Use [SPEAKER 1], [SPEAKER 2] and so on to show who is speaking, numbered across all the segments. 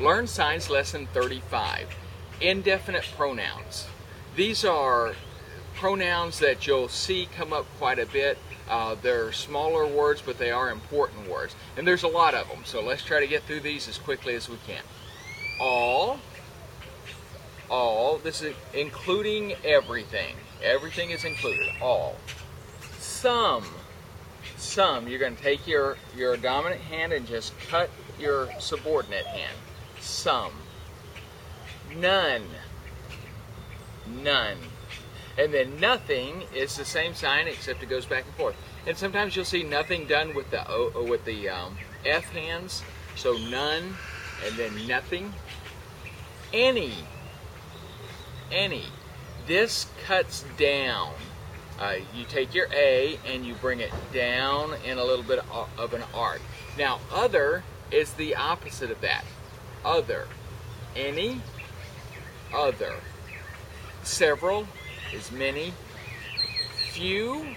[SPEAKER 1] Learn Signs Lesson 35 Indefinite Pronouns. These are pronouns that you'll see come up quite a bit. Uh, they're smaller words, but they are important words. And there's a lot of them, so let's try to get through these as quickly as we can. All, all, this is including everything. Everything is included, all. Some, some, you're going to take your, your dominant hand and just cut your subordinate hand. Some. None. None. And then nothing is the same sign except it goes back and forth. And sometimes you'll see nothing done with the o, with the um, F hands. So none, and then nothing. Any. Any. This cuts down. Uh, you take your A and you bring it down in a little bit of an arc. Now, other is the opposite of that. Other. Any. Other. Several is many. Few.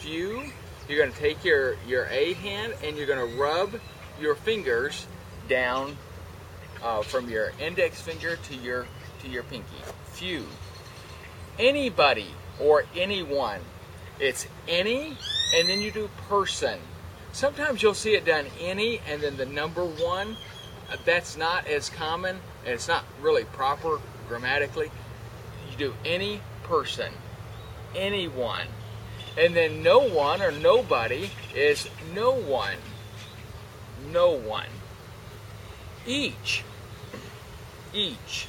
[SPEAKER 1] Few. You're going to take your, your A hand and you're going to rub your fingers down uh, from your index finger to your to your pinky. Few. Anybody or anyone. It's any and then you do person. Sometimes you'll see it done any and then the number one. That's not as common and it's not really proper grammatically. You do any person, anyone. And then no one or nobody is no one. No one. Each. Each.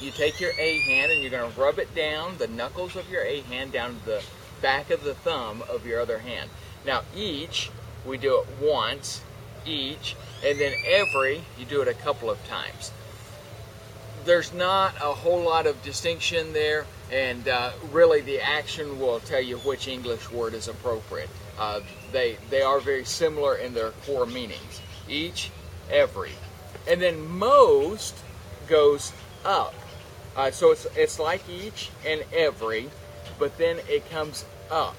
[SPEAKER 1] You take your A hand and you're going to rub it down, the knuckles of your A hand down to the back of the thumb of your other hand. Now each, we do it once, each, and then every, you do it a couple of times. There's not a whole lot of distinction there, and uh, really the action will tell you which English word is appropriate. Uh, they, they are very similar in their core meanings. Each, every. And then most goes up. Uh, so it's, it's like each and every, but then it comes up.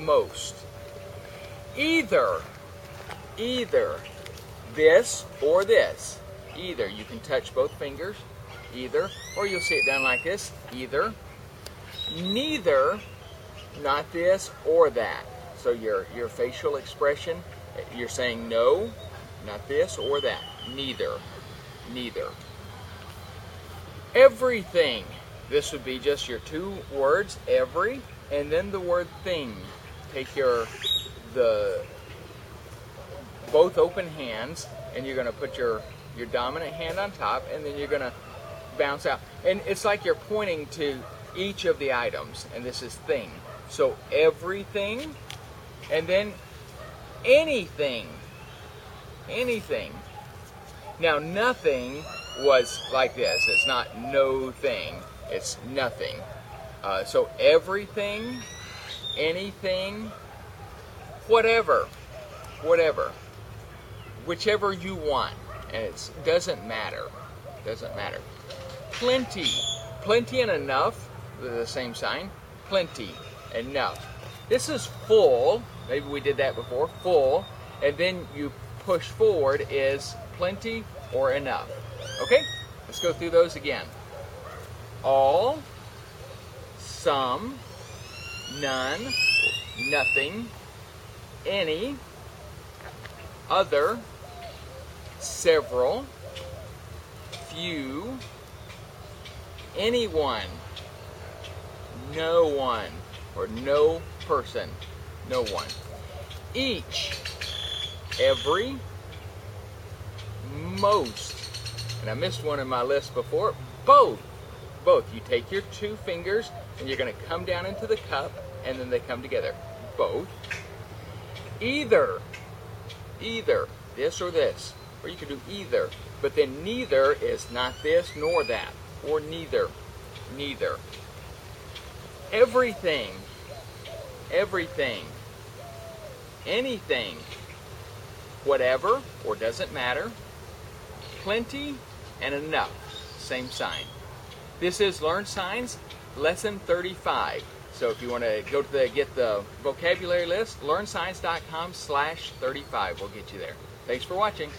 [SPEAKER 1] Most either, either this or this. Either. You can touch both fingers, either, or you'll see it done like this, either. Neither, not this or that. So your, your facial expression, you're saying no, not this or that. Neither, neither. Everything. This would be just your two words, every, and then the word thing. Take your the both open hands and you're going to put your your dominant hand on top and then you're going to bounce out. And it's like you're pointing to each of the items and this is thing. So everything and then anything anything. Now nothing was like this. It's not no thing. It's nothing. Uh, so everything anything whatever, whatever, whichever you want, and it doesn't matter, doesn't matter. Plenty, plenty and enough, the same sign, plenty, enough. This is full, maybe we did that before, full, and then you push forward is plenty or enough. Okay, let's go through those again. All, some, none, nothing, any, other, several, few, anyone, no one, or no person, no one. Each, every, most, and I missed one in my list before, both. Both. You take your two fingers and you're going to come down into the cup and then they come together. Both either, either, this or this, or you can do either, but then neither is not this nor that, or neither, neither. Everything, everything, anything, whatever, or doesn't matter, plenty and enough, same sign. This is Learn Signs, Lesson 35. So if you want to go to the get the vocabulary list, learnsigns.com slash 35 will get you there. Thanks for watching.